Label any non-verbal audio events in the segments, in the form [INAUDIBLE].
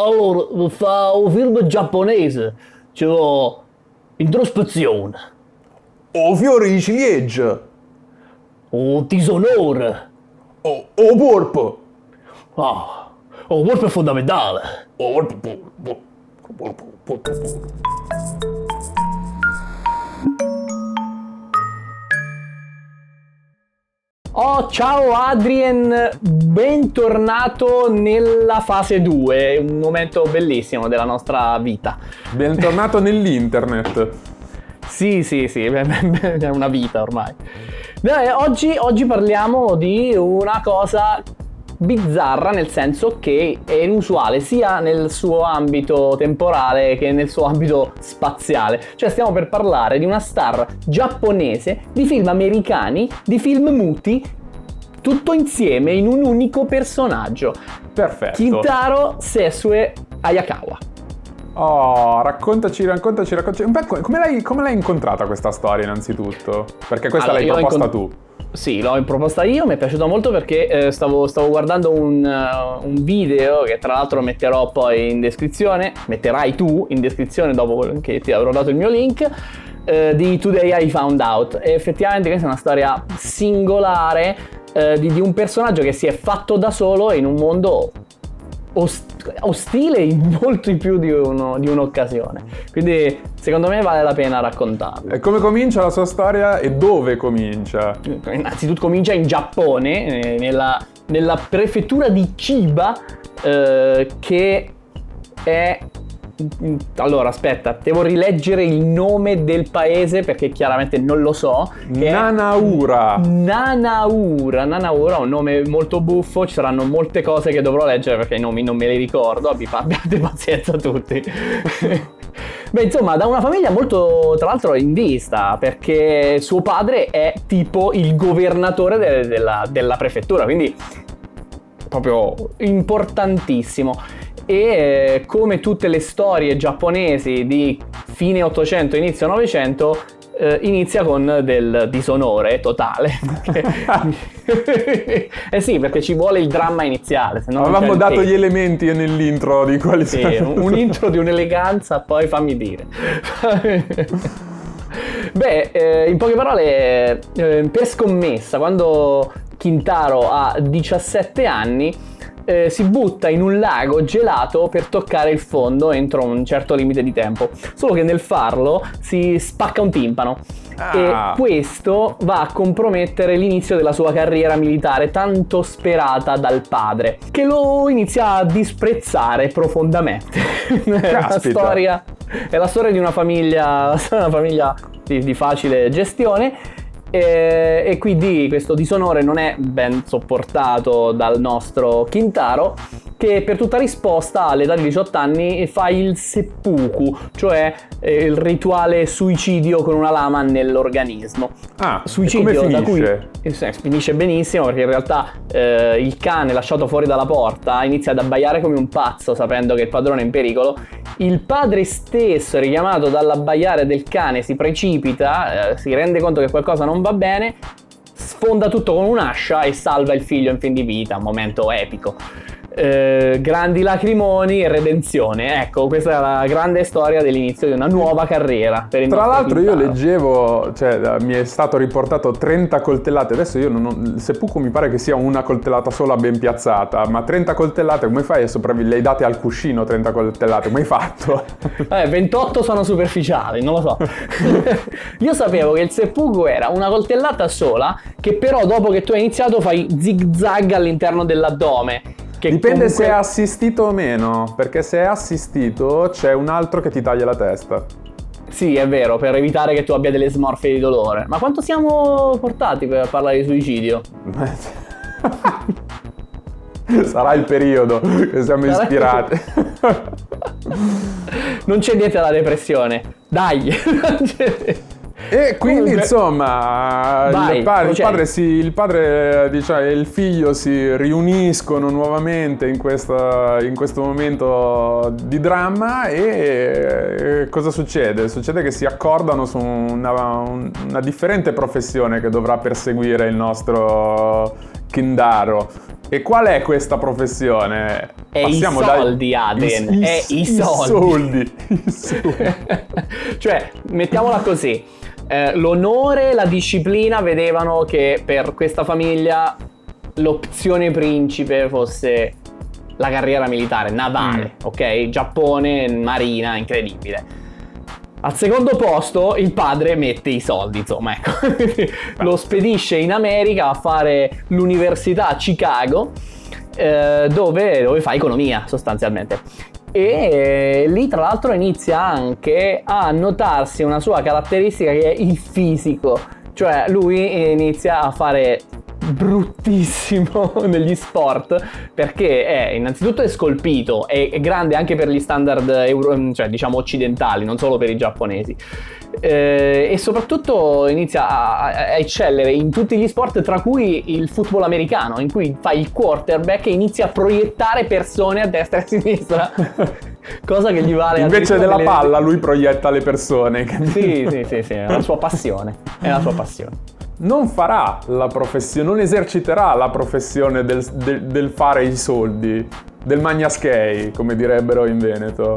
Allora, fa un film giapponese, c'è introspezione, O fiore di ciliegia. o disonore, O, o polpo. ah, o corpo è fondamentale. O polpo. polpo, polpo, polpo, polpo. Oh, ciao Adrien, bentornato nella fase 2, un momento bellissimo della nostra vita. Bentornato nell'internet. Sì, sì, sì, è una vita ormai. Beh, oggi, oggi parliamo di una cosa bizzarra nel senso che è inusuale sia nel suo ambito temporale che nel suo ambito spaziale. Cioè stiamo per parlare di una star giapponese, di film americani, di film muti, tutto insieme in un unico personaggio. Perfetto. Kintaro Sesue Ayakawa. Oh, raccontaci, raccontaci, raccontaci. Beh, co- come, l'hai, come l'hai incontrata questa storia innanzitutto? Perché questa Allora, l'hai proposta incont- tu. Sì, l'ho proposta io, mi è piaciuta molto perché eh, stavo, stavo guardando un, eh, un video che tra l'altro metterò poi in descrizione, metterai tu in descrizione dopo che ti avrò dato il mio link, eh, di Today I Found Out. E effettivamente questa è una storia singolare eh, di, di un personaggio che si è fatto da solo in un mondo ost- ostile in [LAUGHS] molto più di, uno- di un'occasione. Quindi secondo me vale la pena raccontarlo. E come comincia la sua storia e dove comincia? Innanzitutto comincia in Giappone, eh, nella, nella prefettura di Chiba, eh, che è... Allora, aspetta, devo rileggere il nome del paese perché chiaramente non lo so. Nanaura. Nanaura. Nanaura è un nome molto buffo, ci saranno molte cose che dovrò leggere perché i nomi non me li ricordo, abbi- [LAUGHS] abbiate pazienza tutti. [LAUGHS] Beh, insomma, da una famiglia molto, tra l'altro, in vista, perché suo padre è tipo il governatore de- della, della prefettura, quindi proprio importantissimo. E come tutte le storie giapponesi di fine 800, inizio 900, eh, inizia con del disonore totale. [LAUGHS] [LAUGHS] eh sì, perché ci vuole il dramma iniziale. se no Avevamo dato gli elementi nell'intro di quali Sì, un, un intro di un'eleganza, poi fammi dire. [LAUGHS] Beh, eh, in poche parole, eh, per scommessa, quando Kintaro ha 17 anni, eh, si butta in un lago gelato per toccare il fondo entro un certo limite di tempo. Solo che nel farlo si spacca un timpano. Ah. E questo va a compromettere l'inizio della sua carriera militare tanto sperata dal padre, che lo inizia a disprezzare profondamente. [LAUGHS] è, la storia, è la storia di una famiglia, [LAUGHS] una famiglia di, di facile gestione. E, e quindi questo disonore non è ben sopportato dal nostro Kintaro che per tutta risposta all'età di 18 anni fa il seppuku, cioè eh, il rituale suicidio con una lama nell'organismo. Ah, Suicidio da cui eh, finisce benissimo perché in realtà eh, il cane lasciato fuori dalla porta inizia ad abbaiare come un pazzo sapendo che il padrone è in pericolo. Il padre stesso, richiamato dall'abbaiare del cane, si precipita, eh, si rende conto che qualcosa non va bene, sfonda tutto con un'ascia e salva il figlio in fin di vita, un momento epico. Eh, grandi lacrimoni e redenzione. Ecco, questa è la grande storia dell'inizio di una nuova carriera. Tra l'altro io Kintaro. leggevo, cioè mi è stato riportato 30 coltellate, adesso io non ho, seppuku mi pare che sia una coltellata sola ben piazzata, ma 30 coltellate come fai a sopravvivere? Le hai date al cuscino 30 coltellate, come hai fatto? [LAUGHS] Vabbè, 28 sono superficiali, non lo so. [LAUGHS] Io sapevo che il seppuku era una coltellata sola, che però dopo che tu hai iniziato fai zig zag all'interno dell'addome. Dipende comunque- se è assistito o meno, perché se è assistito c'è un altro che ti taglia la testa. Sì, è vero, per evitare che tu abbia delle smorfie di dolore. Ma quanto siamo portati per parlare di suicidio? [LAUGHS] Sarà il periodo che siamo Sarà- ispirati. [LAUGHS] Non c'è niente alla depressione. Dai! [LAUGHS] E quindi Comunque- insomma Vai, il, pa- il padre, si, il padre diciamo, e il figlio si riuniscono nuovamente in, questa- in questo momento di dramma e, e cosa succede? Succede che si accordano su una, un- una differente professione che dovrà perseguire il nostro Kindaro. E qual è questa professione? È i soldi, Adrian, i, è i, i soldi. I soldi. [LAUGHS] cioè, mettiamola così. Eh, l'onore e la disciplina vedevano che per questa famiglia l'opzione principe fosse la carriera militare, navale, mm. ok? Giappone, marina, incredibile. Al secondo posto il padre mette i soldi, insomma, ecco. [LAUGHS] lo spedisce in America a fare l'università a Chicago, eh, dove, dove fa economia sostanzialmente. E lì tra l'altro inizia anche a notarsi una sua caratteristica che è il fisico, cioè lui inizia a fare bruttissimo [LAUGHS] negli sport perché è innanzitutto è scolpito, è, grande anche per gli standard euro, cioè diciamo occidentali, non solo per i giapponesi. Eh, e soprattutto inizia a, a, eccellere in tutti gli sport, tra cui il football americano, in cui fa il quarterback e inizia a proiettare persone a destra e a sinistra. [LAUGHS] Cosa che gli vale Invece della palla, lui proietta le persone. Sì, sì, sì, sì, è la sua passione. È la sua passione non farà la professione, non eserciterà la professione del, del, del fare i soldi, del magnaschei, come direbbero in Veneto.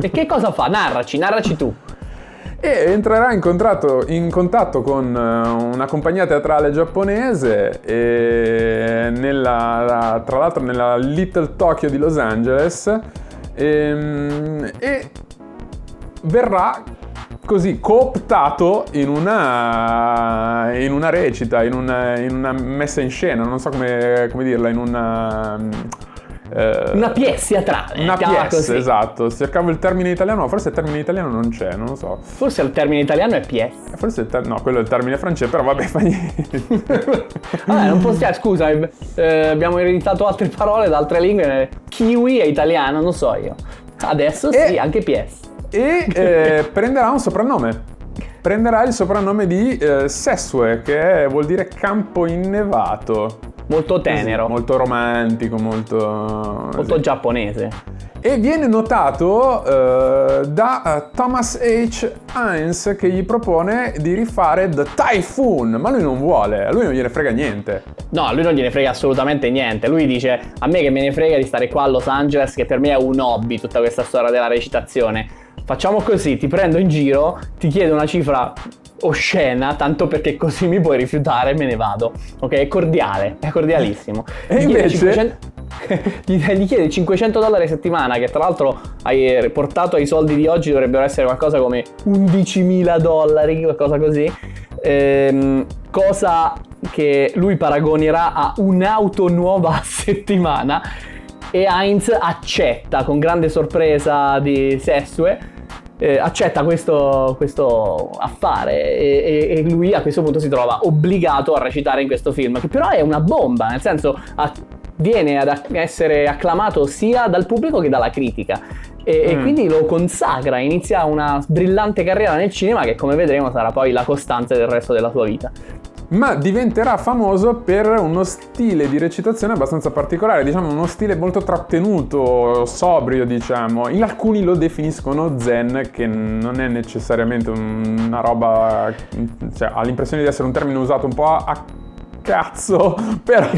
E che cosa fa? Narraci, narraci tu. E entrerà in, contratto, in contatto con eh, una compagnia teatrale giapponese e nella, tra l'altro nella Little Tokyo di Los Angeles ehm, e verrà così cooptato in una, in una recita, in una, in una, messa in scena, non so come, come dirla, in una... Eh, una pièce teatrale. Una pièce, esatto. Cercavo il termine italiano, forse il termine italiano non c'è, non lo so. Forse il termine italiano è pièce. Eh, forse ter- no, quello è il termine francese, però vabbè, fa niente. [LAUGHS] vabbè, non possiamo, scusa, eh, abbiamo ereditato altre parole da altre lingue. Kiwi è italiano, non so io. Adesso e... sì, anche pièce e eh, [LAUGHS] prenderà un soprannome. Prenderà il soprannome di eh, Sessue, che è, vuol dire campo innevato. Molto tenero. Così, molto romantico, molto... Molto sì. giapponese. E viene notato uh, da uh, Thomas H. Hines che gli propone di rifare The Typhoon, ma lui non vuole, a lui non gliene frega niente. No, a lui non gliene frega assolutamente niente. Lui dice: A me che me ne frega di stare qua a Los Angeles, che per me è un hobby tutta questa storia della recitazione facciamo così, ti prendo in giro, ti chiedo una cifra oscena, tanto perché così mi puoi rifiutare e me ne vado. Ok, è cordiale, è cordialissimo. E gli invece... 500... [LAUGHS] gli chiede 500 dollari a settimana, che tra l'altro hai portato ai soldi di oggi dovrebbero essere qualcosa come 11.000 dollari, qualcosa così. Ehm, cosa che lui paragonerà a un'auto nuova a settimana e Heinz accetta con grande sorpresa di Sessue eh, accetta questo, questo affare e, e, lui a questo punto si trova obbligato a recitare in questo film, che però è una bomba, nel senso a, viene ad essere acclamato sia dal pubblico che dalla critica. E, mm. e, quindi lo consacra, inizia una brillante carriera nel cinema che come vedremo sarà poi la costante del resto della sua vita ma diventerà famoso per uno stile di recitazione abbastanza particolare, diciamo uno stile molto trattenuto, sobrio, diciamo. In alcuni lo definiscono zen, che non è necessariamente una roba, cioè ha l'impressione di essere un termine usato un po' a cazzo, [LAUGHS] però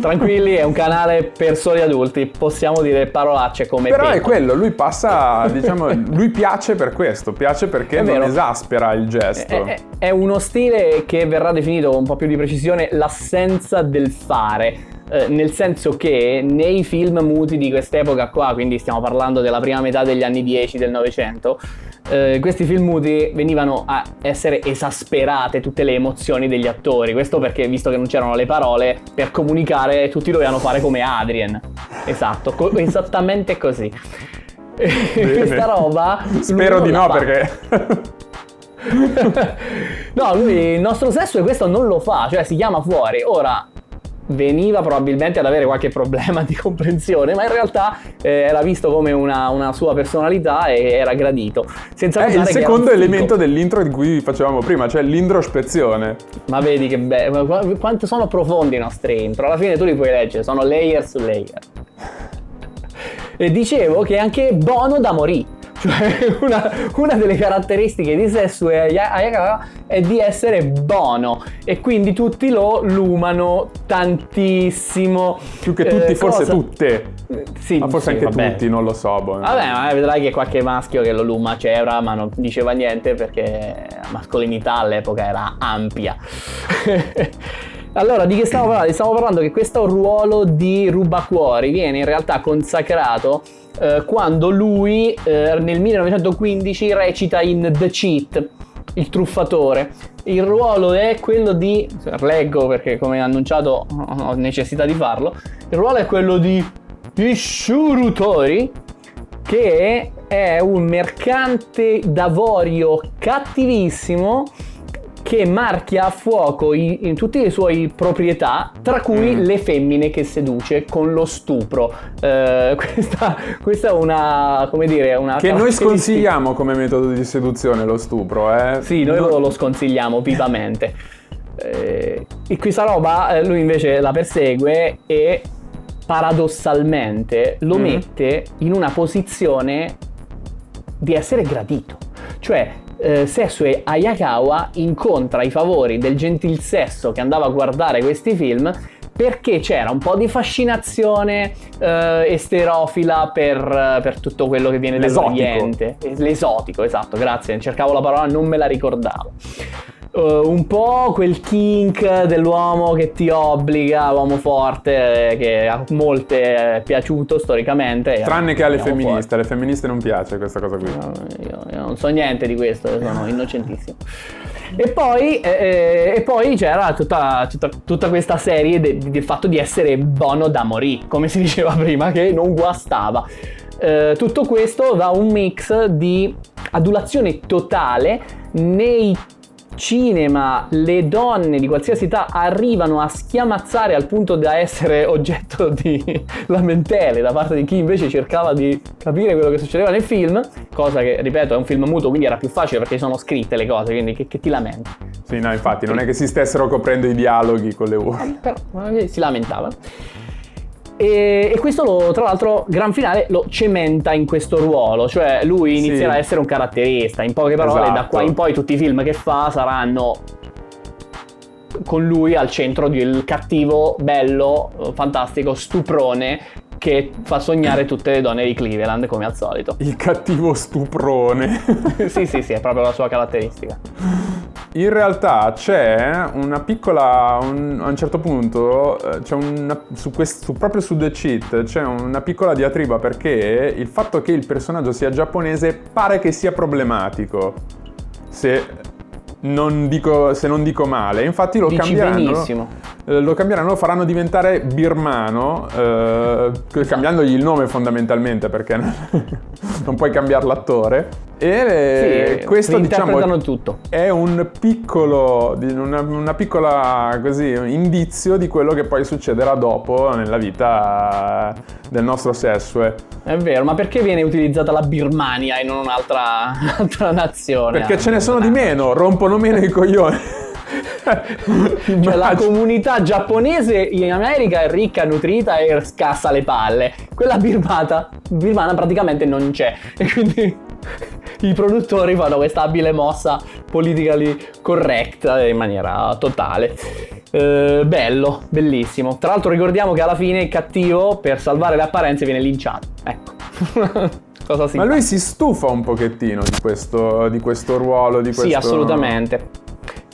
Tranquilli, è un canale per soli adulti, possiamo dire parolacce come Però tempo. è quello, lui passa, diciamo, lui piace per questo, piace perché non esaspera il gesto. È, è, è uno stile che verrà definito con un po' più di precisione l'assenza del fare. Eh, nel senso che nei film muti di quest'epoca qua, quindi stiamo parlando della prima metà degli anni 10 del Novecento, eh, questi film muti venivano a essere esasperate tutte le emozioni degli attori. Questo perché, visto che non c'erano le parole, per comunicare tutti dovevano fare come Adrien. Esatto, co- [LAUGHS] esattamente così. Questa roba. Spero di no, fa. perché. [LAUGHS] no, lui il nostro sesso e questo non lo fa, cioè si chiama fuori. Ora, veniva probabilmente ad avere qualche problema di comprensione, ma in realtà eh, era visto come una, una, sua personalità e era gradito. Senza È il secondo elemento dell'intro di cui facevamo prima, cioè l'introspezione. Ma vedi che bello, quanto sono profondi i nostri intro, alla fine tu li puoi leggere, sono layer su layer. e dicevo che anche Bono da morì. Cioè, [LAUGHS] una, una delle caratteristiche di Sessue Ayakawa è di essere buono e quindi tutti lo lumano tantissimo. Più che tutti, Eh, forse cosa- tutte. Sì, Ma forse sì, anche vabbè. tutti, non lo so. boh. Vabbè, ma vedrai che qualche maschio che lo luma c'era, ma non diceva niente perché la mascolinità all'epoca era ampia. [LAUGHS] allora, di che stavo parlando? Stavo parlando che questo ruolo di rubacuori viene in realtà consacrato eh, quando lui eh, nel 1915 recita in The Cheat, il truffatore. Il ruolo è quello di, leggo perché come annunciato ho necessità di farlo, il ruolo è quello di Ishurutori, che è un mercante d'avorio cattivissimo che marchia a fuoco i- in tutte le sue proprietà, tra cui Mm. le femmine che seduce con lo stupro. Eh, [LAUGHS] questa, questa è una, come dire, una Che noi sconsigliamo come metodo di seduzione lo stupro, eh. Sì, noi No- lo, sconsigliamo vivamente. Eh, e questa roba eh, lui invece la persegue e paradossalmente lo Mhm. mette in una posizione di essere gradito. Cioè, eh, Sessue Ayakawa incontra i favori del gentil sesso che andava a guardare questi film perché c'era un po' di fascinazione eh, esterofila per, per tutto quello che viene dall'Oriente. L'esotico, esatto, grazie, cercavo la parola, non me la ricordavo. Eh, un po' quel kink dell'uomo che ti obbliga, uomo forte, eh, che a molte è piaciuto storicamente. Tranne che alle femministe, alle femministe non piace questa cosa qui. No, io, io non so niente di questo, sono [LAUGHS] innocentissimo. E poi, eh, e poi c'era tutta, tutta- tutta questa serie de- del fatto di essere buono da morì, come si diceva prima, che non guastava. Eh, tutto questo da un mix di adulazione totale nei cinema le donne di qualsiasi età arrivano a schiamazzare al punto da essere oggetto di [LAUGHS] lamentele da parte di chi invece cercava di capire quello che succedeva nel film, cosa che ripeto è un film muto quindi era più facile perché sono scritte le cose, quindi che, che ti lamenti. Sì, no, infatti, non è che si stessero coprendo i dialoghi con le urla. Però eh, si lamentava. E, e questo lo, tra l'altro, gran finale lo cementa in questo ruolo, cioè lui Sì. inizierà a essere un caratterista. In poche parole, da Esatto. qua in poi tutti i film che fa saranno con lui al centro del cattivo, bello, fantastico, stuprone che fa sognare tutte le donne di Cleveland come al solito. Il cattivo stuprone. [LAUGHS] sì, sì, sì, è proprio la sua caratteristica. In realtà c'è una piccola, un- a un certo punto, eh, c'è una, su quest- su- proprio su The Cheat, c'è una piccola diatriba perché il fatto che il personaggio sia giapponese pare che sia problematico. Se non dico, se non dico male, infatti lo Dici cambieranno. benissimo. Eh, Lo cambieranno, lo faranno diventare birmano, eh, cambiandogli il nome fondamentalmente perché [LAUGHS] non, puoi cambiare l'attore. E Sì, questo diciamo tutto. è un piccolo, una, una piccola così, indizio di quello che poi succederà dopo nella vita del nostro Sessue. È vero, ma perché viene utilizzata la Birmania e non un'altra, [LAUGHS] un'altra nazione? Perché ce ne sono di meno, rompono meno i coglioni. Cioè, la comunità giapponese in America è ricca, nutrita e scassa le palle. Quella birmata, birmana praticamente non c'è. E quindi i produttori fanno questa abile mossa politically correct in maniera totale. Eh, bello, bellissimo. Tra l'altro ricordiamo che alla fine il cattivo, per salvare le apparenze, viene linciato. Ecco. [LAUGHS] Cosa si Ma lui si stufa un pochettino di questo, di questo ruolo, di questo... Sì, assolutamente.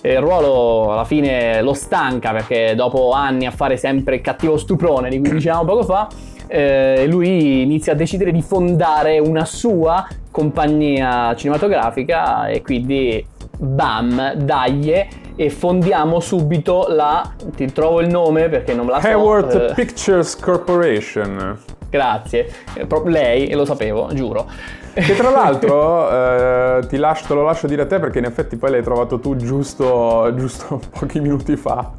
Il ruolo alla fine lo stanca perché dopo anni a fare sempre il cattivo stuprone di cui dicevamo poco fa, eh, lui inizia a decidere di fondare una sua compagnia cinematografica e quindi bam, dagli e fondiamo subito la... ti trovo il nome perché non me la so. Hayward eh, Pictures Corporation. grazie, Eh, lei, lo sapevo, giuro. Che tra l'altro eh, ti lascio- te lo lascio dire a te perché in effetti poi l'hai trovato tu giusto, giusto [LAUGHS] pochi minuti fa.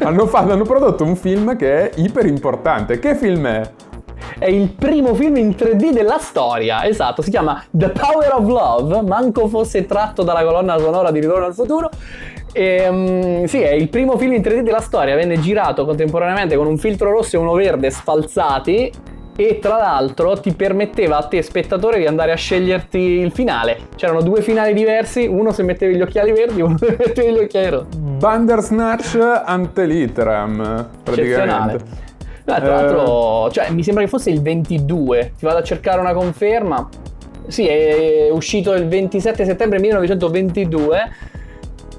hanno, fatto- hanno prodotto un film che è iper importante. Che film è? È il primo film in 3D della storia, esatto, si chiama The Power of Love, manco fosse tratto dalla colonna sonora di Ritorno al futuro. E, sì, è il primo film in 3D della storia, venne girato contemporaneamente con un filtro rosso e uno verde sfalsati e tra l'altro ti permetteva a te spettatore di andare a sceglierti il finale. C'erano due finali diversi, uno se mettevi gli occhiali verdi, [LAUGHS] uno se mettevi gli occhiali rossi. Bandersnatch ante litteram, praticamente. No, tra l'altro, cioè, mi sembra che fosse il 22. Ti vado a cercare una conferma. Sì, è uscito il 27 settembre 1922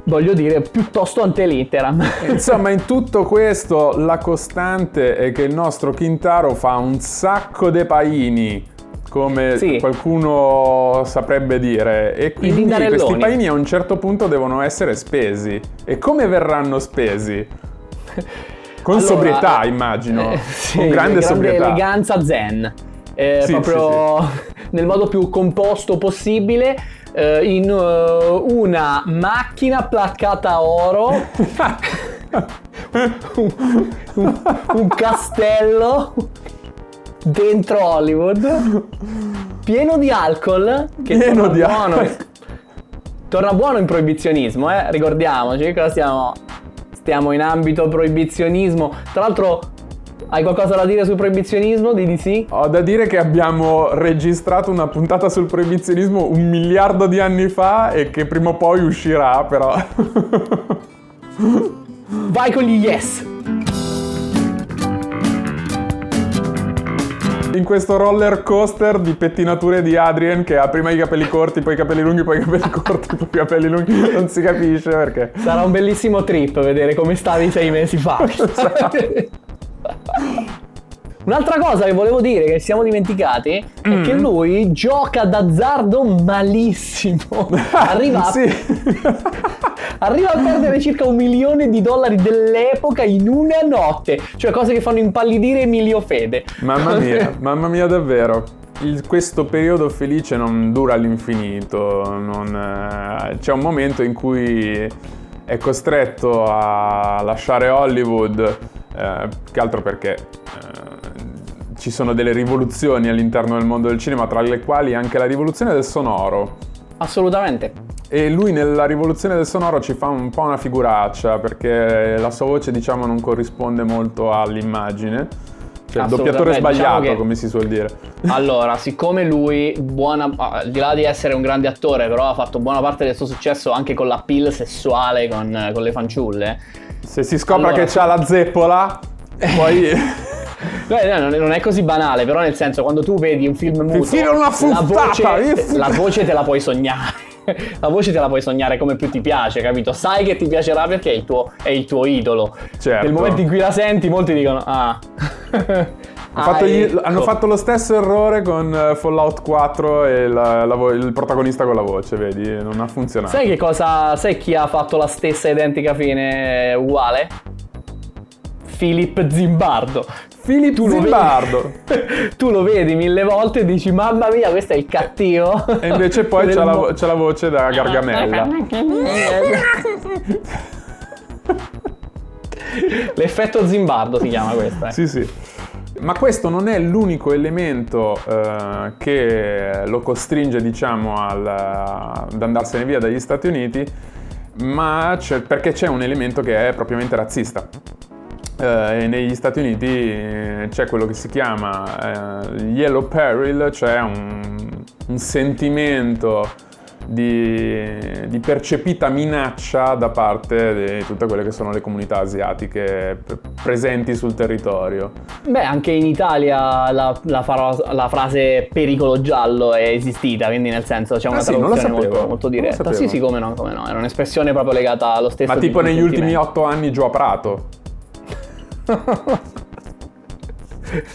voglio dire, piuttosto ante litteram. [LAUGHS] Insomma, in tutto questo la costante è che il nostro Quintaro fa un sacco de paini, come Sì. qualcuno saprebbe dire, e quindi questi paini a un certo punto devono essere spesi. E come verranno spesi? [LAUGHS] Con Allora, sobrietà, immagino, [LAUGHS] eh, sì, con grande sobrietà. eleganza zen. Eh, Sì, proprio nel modo più composto possibile. Eh, in eh, una macchina placcata a oro, [LAUGHS] un, un- un castello dentro Hollywood, pieno di alcol. Che Pieno torna di buono. alcol. Torna buono in proibizionismo, eh? ricordiamoci, cosa stiamo, stiamo in ambito proibizionismo. Tra l'altro, hai qualcosa da dire sul proibizionismo? Di di sì? Ho da dire che abbiamo registrato una puntata sul proibizionismo un miliardo di anni fa e che prima o poi uscirà, però. [LAUGHS] Vai con gli yes! In questo roller coaster di pettinature di Adrien che ha prima i capelli corti, poi i capelli lunghi, poi i capelli corti, poi i capelli lunghi, non si capisce perché. Sarà un bellissimo trip vedere come stavi sei mesi fa. [LAUGHS] Un'altra cosa che volevo dire che siamo dimenticati è che lui gioca d'azzardo malissimo. [LAUGHS] Arriva, a- [LAUGHS] arriva a perdere circa un milione di dollari dell'epoca in una notte. Cioè cose che fanno impallidire Emilio Fede. Mamma [LAUGHS] mia, mamma mia davvero. Il- questo periodo felice non dura all'infinito, non, eh, c'è un momento in cui è costretto a lasciare Hollywood, eh, più che altro perché eh, ci sono delle rivoluzioni all'interno del mondo del cinema, tra le quali anche la rivoluzione del sonoro. Assolutamente. E lui nella rivoluzione del sonoro ci fa un po' una figuraccia perché la sua voce diciamo non corrisponde molto all'immagine. Cioè il doppiatore Assolutamente, sbagliato, diciamo che- come si suol dire. Allora, siccome lui, buona, al di là di essere un grande attore, però ha fatto buona parte del suo successo anche con l'appeal sessuale con, con le fanciulle. Se si scopre Allora, che c'ha la zeppola, [LAUGHS] poi No, no, non è- così banale, però nel senso, quando tu vedi un film muto, una la, fruttata, voce, la [LAUGHS] voce te la puoi sognare. [LAUGHS] La voce te la puoi sognare come più ti piace, capito? Sai che ti piacerà perché è il tuo, è il tuo idolo. Certo. Nel momento in cui la senti, molti dicono: Ah, Ah, fatto, gli- ecco. hanno fatto lo stesso errore con eh, Fallout 4 e la- la vo- il protagonista con la voce, vedi? Non ha funzionato. Sai che cosa. Sai chi ha fatto la stessa identica fine uguale? Philip Zimbardo. Philip Tu lo vedi- Zimbardo. [LAUGHS] tu lo vedi mille volte e dici mamma mia questo è il cattivo E invece poi [LAUGHS] c'ha la, c'ha la voce da Gargamella. [LAUGHS] l'effetto Zimbardo si chiama questo eh. Sì, sì. Ma questo non è l'unico elemento eh, che lo costringe, diciamo, al- ad andarsene via dagli Stati Uniti, ma c'è- perché c'è un elemento che è propriamente razzista. Eh, negli Stati Uniti eh, c'è quello che si chiama eh, Yellow Peril, cioè un, un sentimento di, di percepita minaccia da parte di tutte quelle che sono le comunità asiatiche pre- presenti sul territorio. beh anche in Italia la, la faro- la frase pericolo giallo è esistita quindi nel senso c'è una Ah, sì, non lo traduzione sapevo, molto, molto diretta sì sì come no come no era un'espressione proprio legata allo stesso Ma tipo negli ultimi otto anni giù a Prato. [LAUGHS]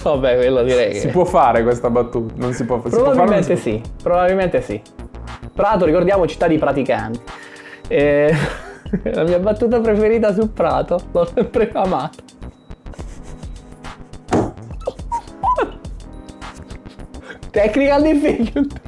vabbè quello direi Si che può fare questa battuta? Non si può, si può fare? probabilmente si può? sì probabilmente sì Prato ricordiamo città di praticanti Eh, [LAUGHS] la mia battuta preferita su Prato l'ho sempre amata Technical difficulty.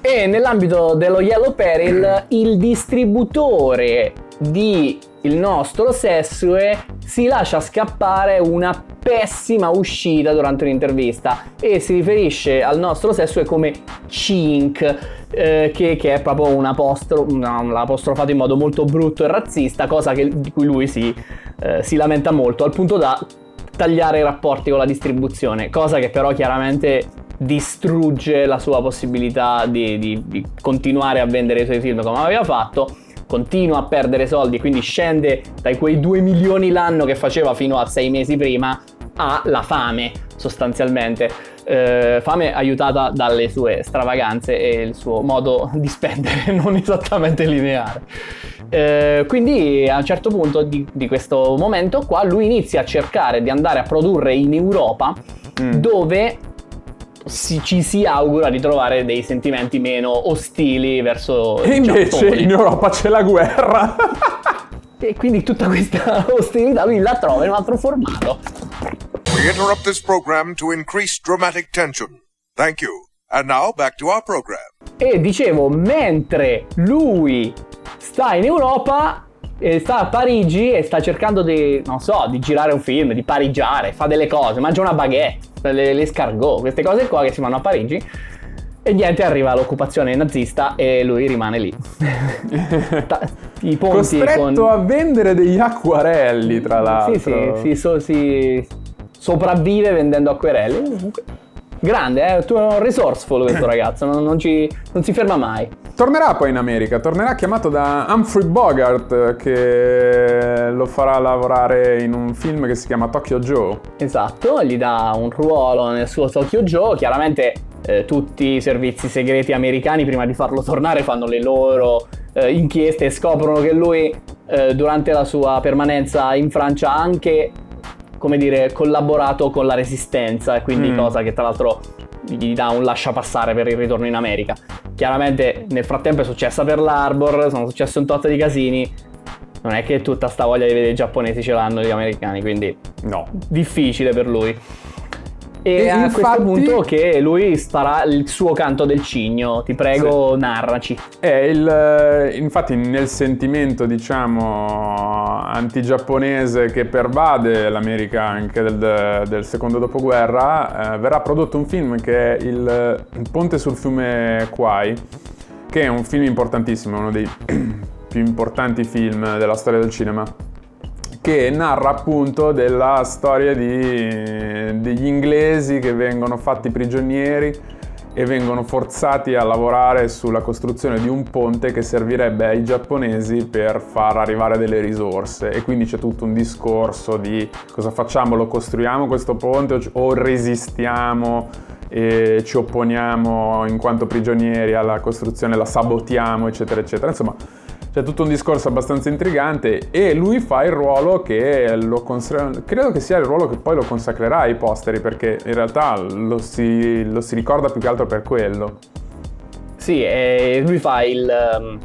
E nell'ambito dello Yellow Peril, il distributore di il nostro Sessue si lascia scappare una pessima uscita durante un'intervista e si riferisce al nostro Sessue come Chink, eh, che, che è proprio un apostro, una- l'ha apostrofato in modo molto brutto e razzista, cosa che- di cui lui si, eh, si lamenta molto, al punto da tagliare i rapporti con la distribuzione, cosa che però chiaramente distrugge la sua possibilità di, di, di continuare a vendere i suoi film come aveva fatto continua a perdere soldi, quindi scende dai quei 2 milioni l'anno che faceva fino a 6 mesi prima alla fame sostanzialmente. Eh, fame aiutata dalle sue stravaganze e il suo modo di spendere [LAUGHS] non esattamente lineare. Eh, quindi a un certo punto di, di, questo momento qua lui inizia a cercare di andare a produrre in Europa mm. dove si, ci si augura di trovare dei sentimenti meno ostili verso e invece in Europa c'è la guerra e quindi tutta questa [LAUGHS] ostilità lui la trova in un altro formato We interrupt this program to increase dramatic tension. Thank you. And now back to our program. E dicevo, mentre lui sta in Europa, sta a Parigi e sta cercando di, non so, di girare un film, di parigiare, fa delle cose, mangia una baguette, le, le escargot, queste cose qua che si fanno a Parigi. E niente, arriva l'occupazione nazista e lui rimane lì. [LAUGHS] I ponti Costretto con... a vendere degli acquarelli, tra l'altro. Sì, sì, sì, so, sì sopravvive vendendo acquerelli. Grande, eh? Tu è un resourceful questo [CLEARS THROAT] ragazzo, non, non, ci, non, si ferma mai. Tornerà poi in America, tornerà chiamato da Humphrey Bogart che lo farà lavorare in un film che si chiama Tokyo Joe. Esatto, gli dà un ruolo nel suo Tokyo Joe, chiaramente eh, tutti i servizi segreti americani prima di farlo tornare fanno le loro eh, inchieste e scoprono che lui eh, durante la sua permanenza in Francia ha anche come dire, collaborato con la resistenza e quindi mm. cosa che tra l'altro gli dà un lascia passare per il ritorno in America. Chiaramente nel frattempo è successa per l'Arbor, sono successe un tot di casini. Non è che tutta sta voglia di vedere i giapponesi ce l'hanno gli americani, quindi no. difficile per lui. E, e a infatti, questo punto che lui farà il suo canto del cigno, ti prego, sì. narraci. È il, infatti nel sentimento, diciamo, antigiapponese che pervade l'America anche del, del secondo dopoguerra, eh, verrà prodotto un film che è il, il Ponte sul fiume Kwai, che è un film importantissimo, uno dei [CLEARS THROAT] più importanti film della storia del cinema che narra appunto della storia di, degli inglesi che vengono fatti prigionieri e vengono forzati a lavorare sulla costruzione di un ponte che servirebbe ai giapponesi per far arrivare delle risorse e quindi c'è tutto un discorso di cosa facciamo, lo costruiamo questo ponte o resistiamo e ci opponiamo in quanto prigionieri alla costruzione, la sabotiamo eccetera eccetera. Insomma c'è tutto un discorso abbastanza intrigante e lui fa il ruolo che lo consacrerà, credo che sia il ruolo che poi lo consacrerà ai posteri perché in realtà lo si, lo si ricorda più che altro per quello. Sì, e lui fa il... Um,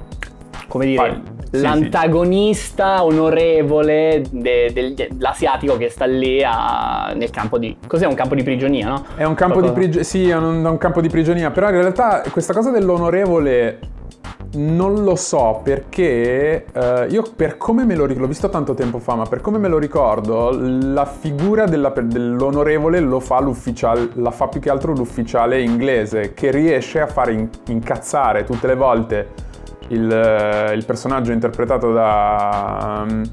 come dire... Sì, l'antagonista onorevole de, de, dell'asiatico che sta lì a, nel campo di... Cos'è un campo di prigionia, no? È un campo Qualcosa. di prigionia, sì, è un, un campo di prigionia, però in realtà questa cosa dell'onorevole non lo so perché uh, io per come me lo ricordo, l'ho visto tanto tempo fa, ma per come me lo ricordo, la figura della, dell'onorevole lo fa l'ufficiale, la fa più che altro l'ufficiale inglese che riesce a fare in, incazzare tutte le volte il, il personaggio interpretato da... Um,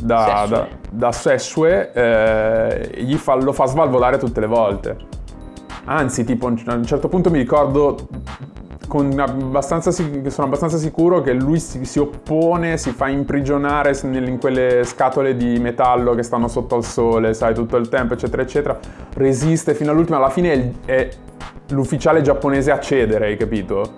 da, Sessue, da, da Sessue eh, gli fa, lo fa svalvolare tutte le volte. Anzi, tipo a un certo punto mi ricordo abbastanza, sono abbastanza sicuro che lui si, si, oppone, si fa imprigionare in quelle scatole di metallo che stanno sotto al sole, sai, tutto il tempo, eccetera, eccetera. Resiste fino all'ultimo, alla fine è, è l'ufficiale giapponese a cedere, hai capito?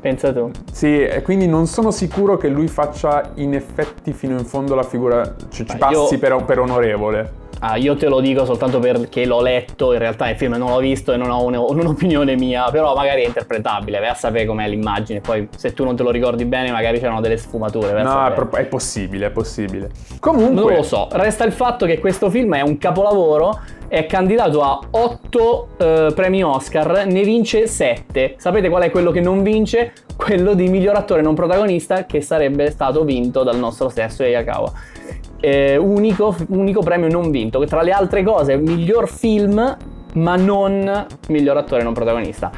Pensa tu. Sì, e quindi non sono sicuro che lui faccia in effetti fino in fondo la figura, cioè ci passi io... per, per onorevole. Ah, io te lo dico soltanto perché l'ho letto, in realtà il film non l'ho visto e non ho un, [LAUGHS] un'opinione mia, però magari è interpretabile, vai a sapere com'è l'immagine, poi se tu non te lo ricordi bene magari c'erano delle sfumature. No, è, è, possibile, è possibile. Comunque... Non lo so, resta il fatto che questo film è un capolavoro, è candidato a 8 eh, premi Oscar, ne vince 7. Sapete qual è quello che non vince? Quello di miglior attore non protagonista che sarebbe stato vinto dal nostro stesso Eyakawa eh, unico, unico premio non vinto, che tra le altre cose miglior film, ma non miglior attore non protagonista.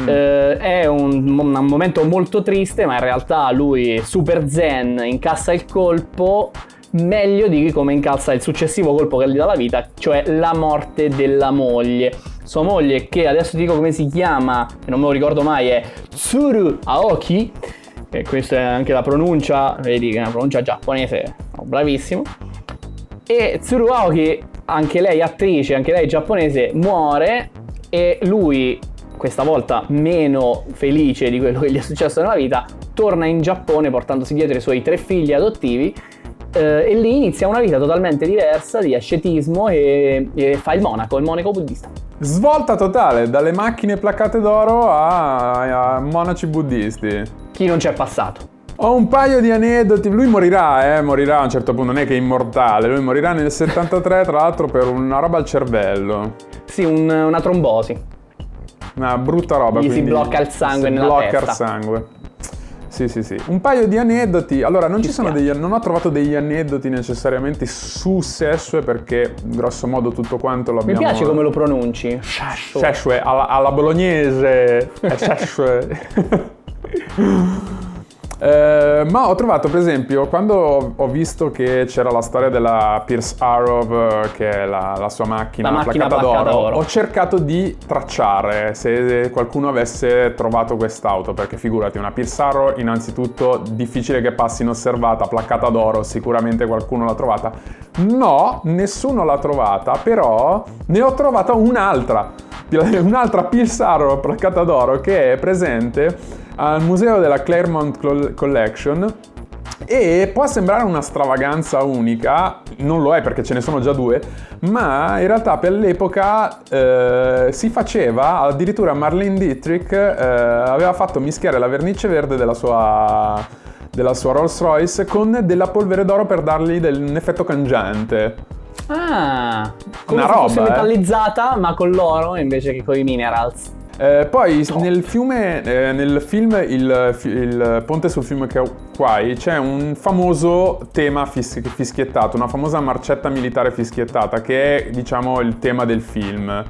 Mm. Eh, è un, un, momento molto triste, ma in realtà lui super zen incassa il colpo meglio di come incalza il successivo colpo che gli dà la vita, cioè la morte della moglie. Sua moglie, che adesso ti dico come si chiama, che non me lo ricordo mai, è Tsuru Aoki. E questa è anche la pronuncia, vedi che è una pronuncia giapponese, bravissimo. E Tsuru Aoki, anche lei attrice, anche lei giapponese, muore e lui, questa volta meno felice di quello che gli è successo nella vita, torna in Giappone portandosi dietro i suoi tre figli adottivi eh, e lì inizia una vita totalmente diversa di ascetismo e, e fa il monaco, il monaco buddista. Svolta totale, dalle macchine placcate d'oro a, a monaci buddisti. Chi non c'è passato? Ho un paio di aneddoti, lui morirà, eh, morirà a un certo punto, non è che è immortale, lui morirà nel 73 tra l'altro per una roba al cervello. Sì, un- una trombosi. Una brutta roba. Gli si blocca il sangue si nella blocca testa. il sangue. Sì, sì, sì. Un paio di aneddoti. Allora, non ci, Ci sono degli, non ho trovato degli aneddoti necessariamente su Sessue perché grosso modo tutto quanto Mi l'abbiamo piace come lo pronunci. Shashu. Sessue alla, alla bolognese. È Sessue. [LAUGHS] Eh, ma ho trovato per esempio quando ho- visto che c'era la storia della Pierce Arrow eh, che è la, la sua macchina, La macchina placcata placcata d'oro d'oro. ho cercato di tracciare se qualcuno avesse trovato quest'auto perché figurati una Pierce Arrow innanzitutto difficile che passi inosservata placcata d'oro sicuramente qualcuno l'ha trovata no nessuno l'ha trovata però ne ho trovata un'altra [LAUGHS] un'altra Pierce Arrow placcata d'oro che è presente al museo della Claremont Col- Collection e può sembrare una stravaganza unica, non lo è perché ce ne sono già due, ma in realtà per l'epoca eh, si faceva, addirittura Marlene Dietrich eh, aveva fatto mischiare la vernice verde della sua, della sua Rolls Royce con della polvere d'oro per dargli del- un effetto cangiante. Ah, come Una roba, eh. metallizzata ma con l'oro invece che con i minerals. Eh, poi Top. nel fiume, eh, nel film il, il Ponte sul fiume Kwai c'è un famoso tema fis- fischiettato, una famosa marcetta militare fischiettata che è diciamo il tema del film.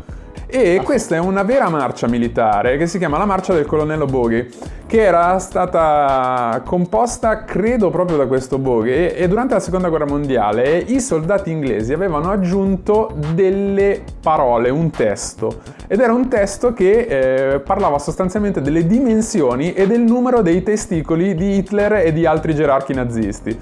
E questa è una vera marcia militare che si chiama la marcia del colonnello Bogey, che era stata composta credo proprio da questo Bogey e, durante la seconda guerra mondiale i soldati inglesi avevano aggiunto delle parole, un testo ed era un testo che eh, parlava sostanzialmente delle dimensioni e del numero dei testicoli di Hitler e di altri gerarchi nazisti.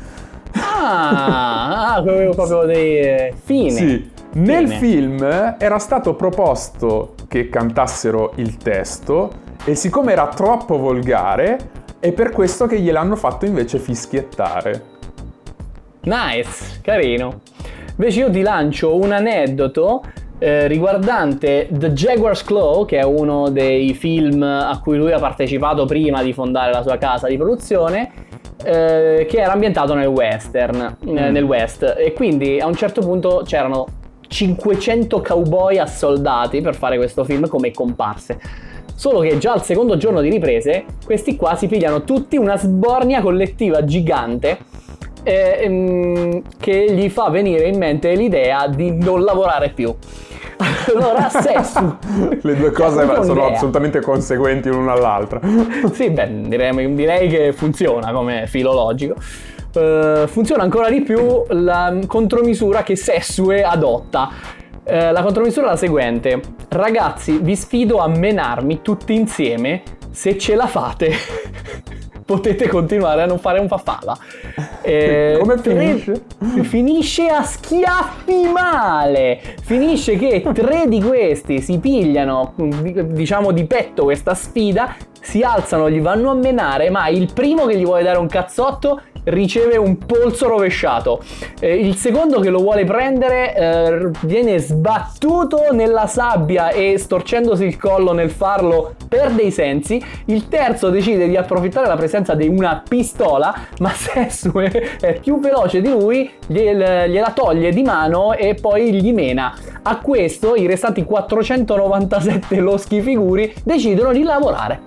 Ah, ah proprio dei eh, fine. Sì. Nel Fine. film era stato proposto che cantassero il testo e siccome era troppo volgare è per questo che gliel'hanno fatto invece fischiettare. Nice, carino. Invece io ti lancio un aneddoto eh, riguardante The Jaguar's Claw, che è uno dei film a cui lui ha partecipato prima di fondare la sua casa di produzione, eh, che era ambientato nel western, eh, Mm. nel west. E quindi a un certo punto c'erano 500 cowboy assoldati per fare questo film come comparse. Solo che già al secondo giorno di riprese, questi qua si pigliano tutti una sbornia collettiva gigante eh, ehm, che gli fa venire in mente l'idea di non lavorare più. Allora, [LAUGHS] sesso. Le due cose sono un'idea. assolutamente conseguenti l'una all'altra. Sì, beh, direi, direi che funziona come filologico. Eh, funziona ancora di più la contromisura che Sessue adotta. Eh, la contromisura è la seguente: Ragazzi, vi sfido a menarmi tutti insieme. Se ce la fate, [LAUGHS] potete continuare a non fare un farfalla. [LAUGHS] Eh, Come tre- finisce? Finisce a schiaffi male. Finisce che tre di questi si pigliano, di- diciamo di petto questa sfida, si alzano, gli vanno a menare, ma il primo che gli vuole dare un cazzotto riceve un polso rovesciato. Eh, il secondo che lo vuole prendere eh, viene sbattuto nella sabbia e storcendosi il collo nel farlo perde i sensi. Il terzo decide di approfittare della presenza di una pistola, ma [LAUGHS] Sessue è più veloce di lui, gliel- gliela toglie di mano e poi gli mena. A questo i restanti 497 loschi figuri decidono di lavorare.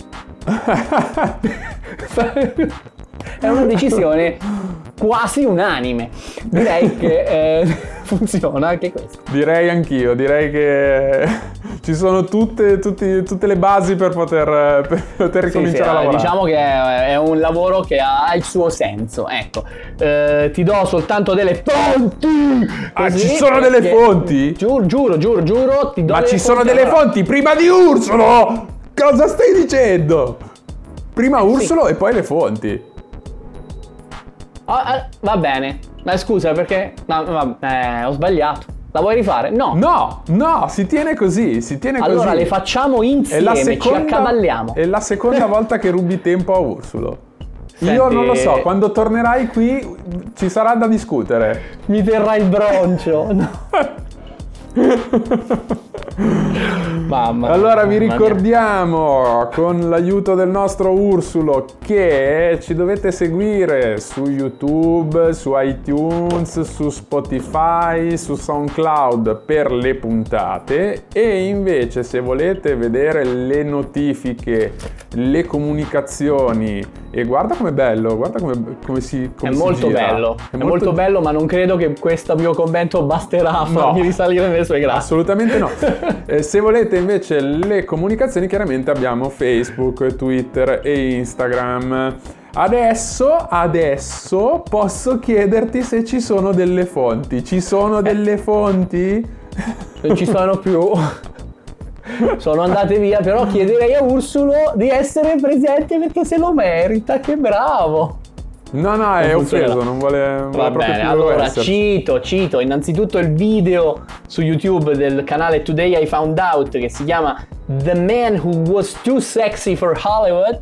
[LAUGHS] [LAUGHS] È una decisione quasi unanime. Direi che eh, [LAUGHS] funziona anche questo. Direi anch'io, direi che [LAUGHS] ci sono tutte, tutti- tutte le basi per poter, per poter Sì, sì, ricominciare a lavorare. diciamo che è, è un lavoro che ha il suo senso. Ecco, Eh, ti do soltanto delle fonti. Ah, ci sono delle fonti? Giuro, giuro, giuro, giuro. Ti do Ma ci sono delle Allora, fonti prima di Ursolo! Cosa stai dicendo? Prima Ursolo e poi le fonti. Ah, ah, va bene. Ma scusa perché. No, no, eh, ho sbagliato. La vuoi rifare? No. No, no, si tiene così, si tiene così. allora le facciamo insieme, la ci seconda, accavalliamo. è la seconda [LAUGHS] volta che rubi tempo a Ursulo. Io Senti- non lo so, quando tornerai qui ci sarà da discutere. Mi terrà il broncio. No. [LAUGHS] [LAUGHS] Mamma. Allora vi mamma mia. ricordiamo con l'aiuto del nostro Ursulo che ci dovete seguire su YouTube, su iTunes, su Spotify, su SoundCloud per le puntate e invece se volete vedere le notifiche, le comunicazioni e guarda com'è bello, guarda come, come si È come si molto gira. bello, è, molto... bello, ma non credo che questo mio commento basterà a farmi No. risalire nelle sue grazie. Assolutamente no. [LAUGHS] [LAUGHS] Eh, se volete invece le comunicazioni, chiaramente abbiamo Facebook, Twitter e Instagram. Adesso, adesso posso chiederti se ci sono delle fonti. Ci sono delle fonti? Non ci sono più. Sono andate via, però chiederei a Ursulo di essere presente perché se lo merita, che bravo. No, no, è funzionerà. offeso, non vuole, non Va vuole proprio bene, più allora esserci. cito, cito innanzitutto il video su YouTube del canale Today I Found Out che si chiama The Man Who Was Too Sexy for Hollywood.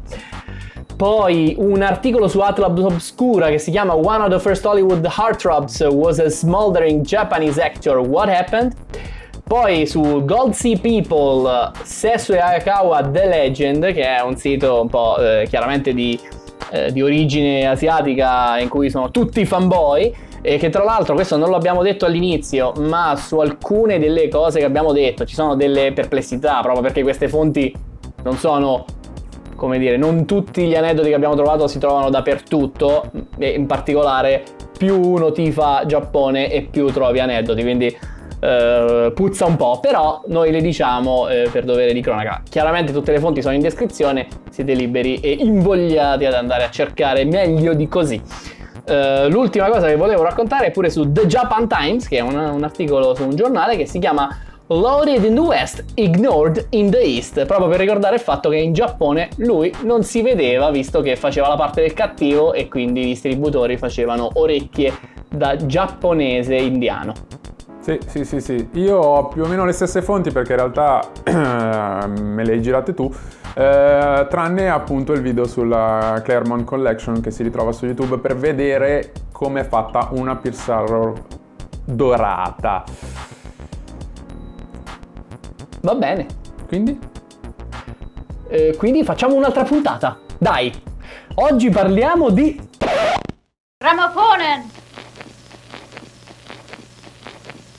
Poi un articolo su Atlab Obscura che si chiama One of the First Hollywood Heartthrobs was a smoldering Japanese actor, What Happened? Poi su Gold Sea People, Sesso e Ayakawa The Legend, che è un sito un po' eh, chiaramente di, eh, di origine asiatica in cui sono tutti fanboy. E che tra l'altro, questo non l'abbiamo detto all'inizio, ma su alcune delle cose che abbiamo detto ci sono delle perplessità, proprio perché queste fonti non sono come dire, non tutti gli aneddoti che abbiamo trovato si trovano dappertutto e in particolare più uno tifa Giappone e più trovi aneddoti, quindi eh, puzza un po', però noi le diciamo eh, per dovere di cronaca. Chiaramente tutte le fonti sono in descrizione, siete liberi e invogliati ad andare a cercare meglio di così. Eh, l'ultima cosa che volevo raccontare è pure su The Japan Times, che è un, un articolo su un giornale che si chiama Loaded in the West, Ignored in the East, proprio per ricordare il fatto che in Giappone lui non si vedeva visto che faceva la parte del cattivo e quindi i distributori facevano orecchie da giapponese indiano. Sì, sì, sì, sì. Io ho più o meno le stesse fonti perché in realtà [CLEARS THROAT] me le hai girate tu, eh, tranne appunto il video sulla Claremont Collection che si ritrova su YouTube per vedere come è fatta una Pierce Arrow dorata. Va bene, Quindi? Eh, quindi facciamo un'altra puntata. Dai, oggi parliamo di